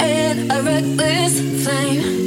in a reckless cut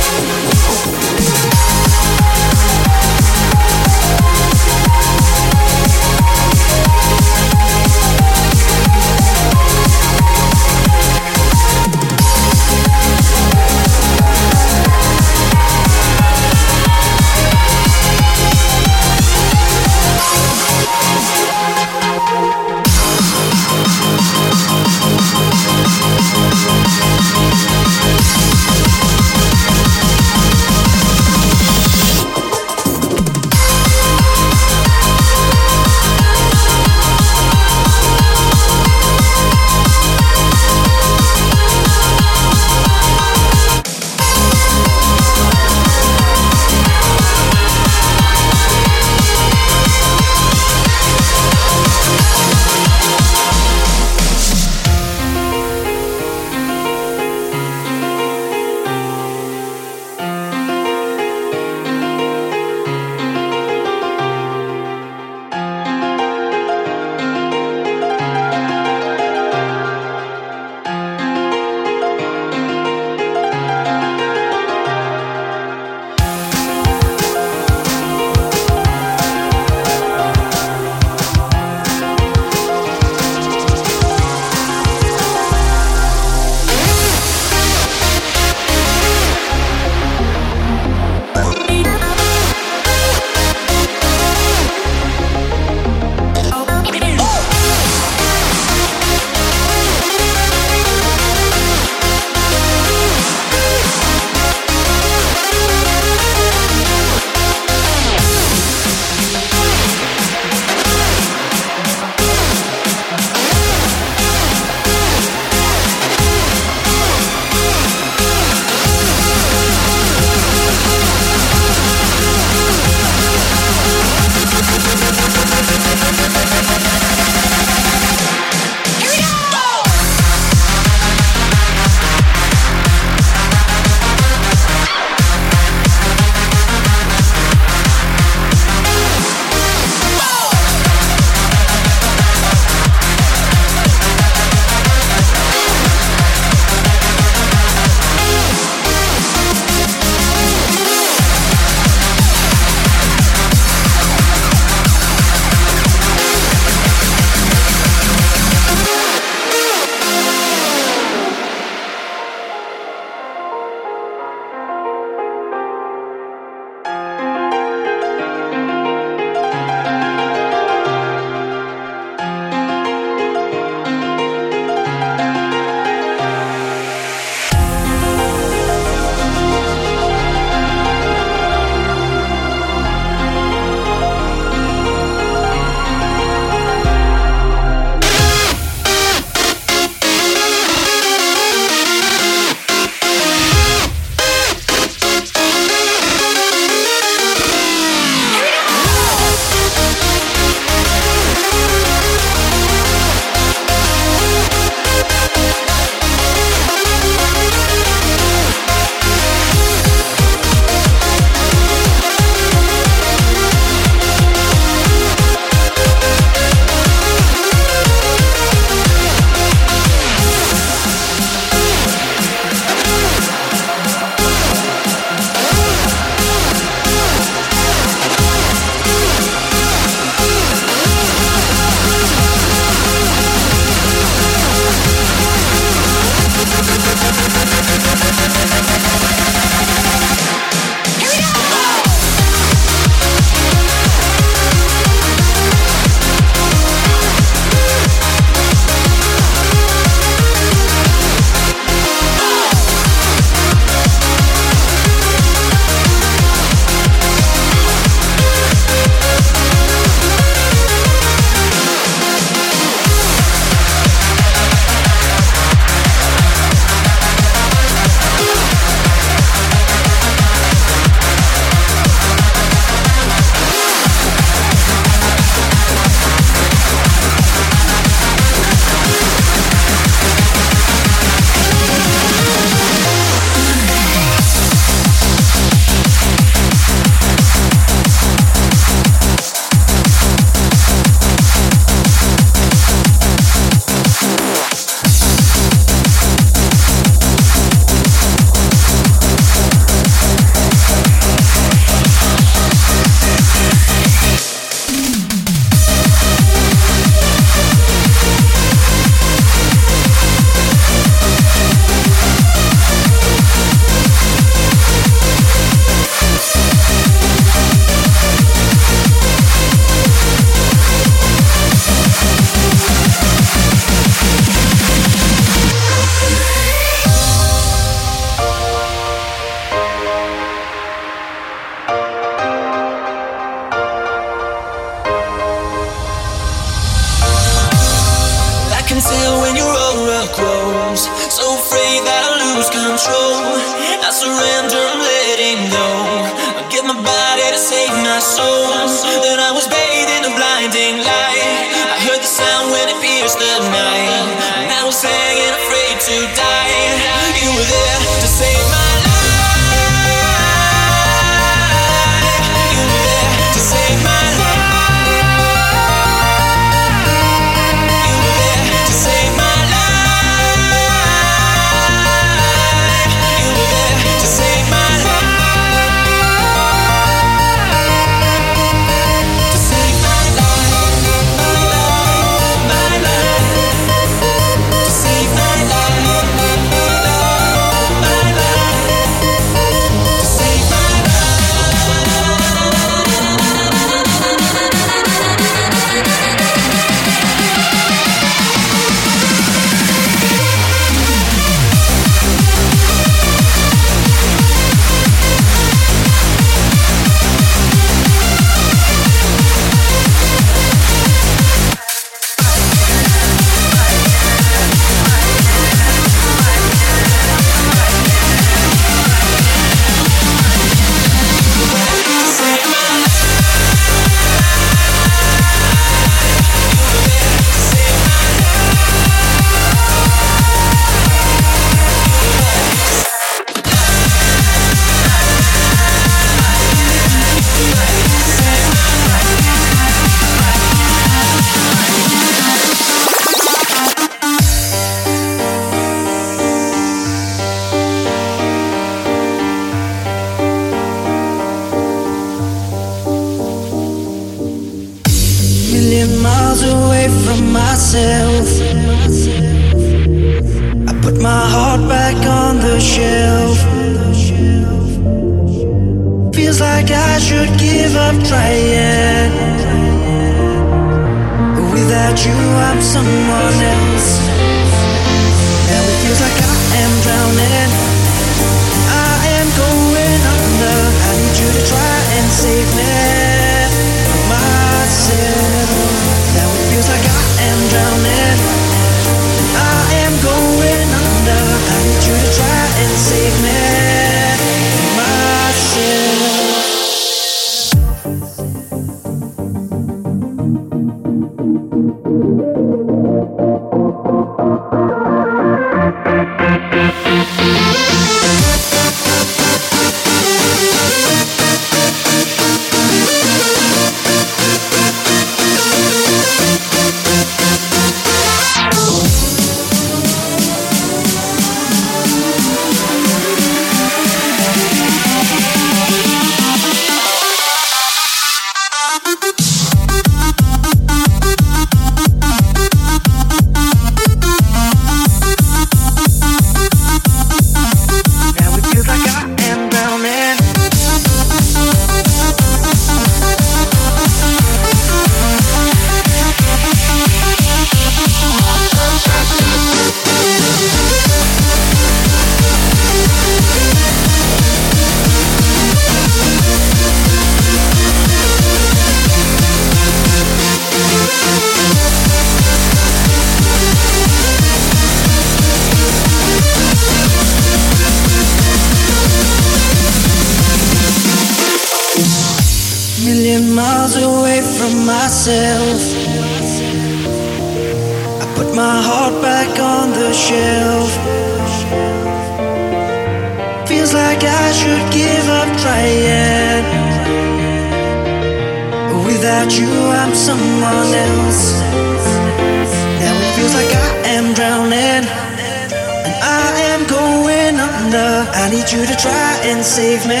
save me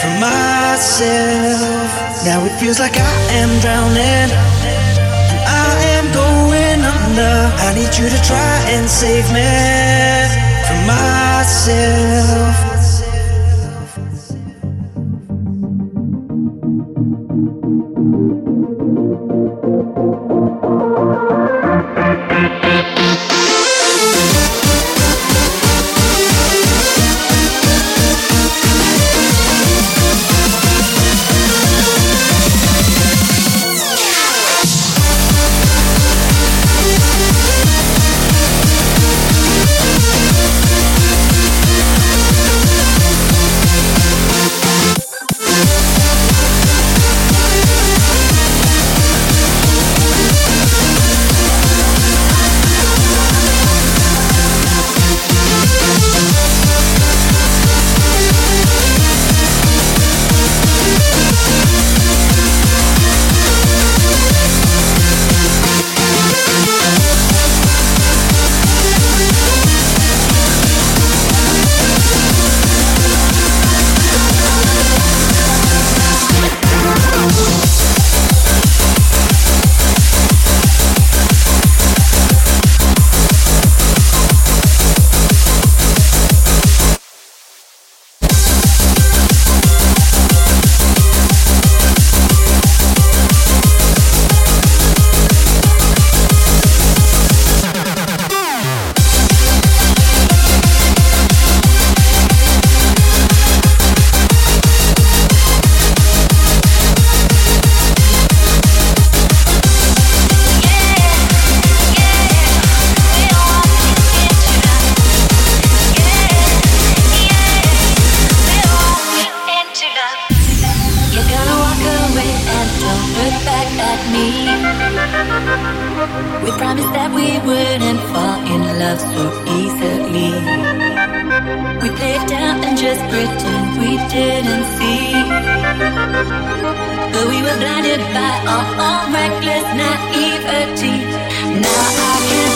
from myself. Now it feels like I am drowning. And I am going under. I need you to try and save me from myself. We promised that we wouldn't fall in love so easily. We played down and just pretend we didn't see. But we were blinded by our own reckless naivety. Now I can't